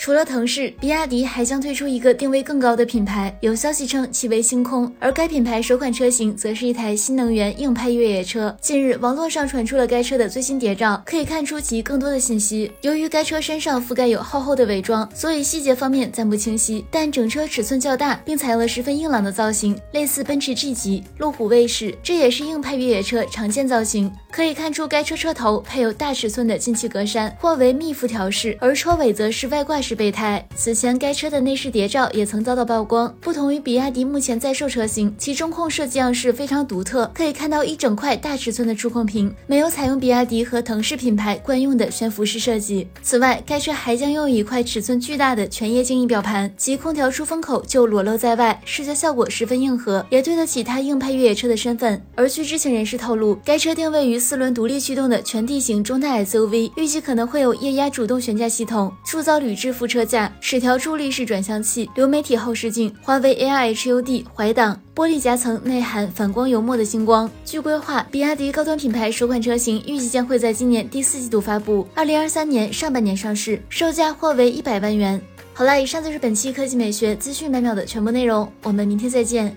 除了腾势，比亚迪还将推出一个定位更高的品牌，有消息称其为星空，而该品牌首款车型则是一台新能源硬派越野车。近日，网络上传出了该车的最新谍照，可以看出其更多的信息。由于该车身上覆盖有厚厚的伪装，所以细节方面暂不清晰。但整车尺寸较大，并采用了十分硬朗的造型，类似奔驰 G 级、路虎卫士，这也是硬派越野车常见造型。可以看出，该车车头配有大尺寸的进气格栅，或为密辐条式，而车尾则是外挂式是备胎。此前，该车的内饰谍照也曾遭到曝光。不同于比亚迪目前在售车型，其中控设计样式非常独特，可以看到一整块大尺寸的触控屏，没有采用比亚迪和腾势品牌惯用的悬浮式设计。此外，该车还将用一块尺寸巨大的全液晶仪表盘，其空调出风口就裸露在外，视觉效果十分硬核，也对得起它硬派越野车的身份。而据知情人士透露，该车定位于四轮独立驱动的全地形中大 SUV，预计可能会有液压主动悬架系统、铸造铝制副车架、齿条助力式转向器、流媒体后视镜、华为 AR HUD 怀挡、玻璃夹层内含反光油墨的星光。据规划，比亚迪高端品牌首款车型预计将会在今年第四季度发布，二零二三年上半年上市，售价或为一百万元。好了，以上就是本期科技美学资讯百秒的全部内容，我们明天再见。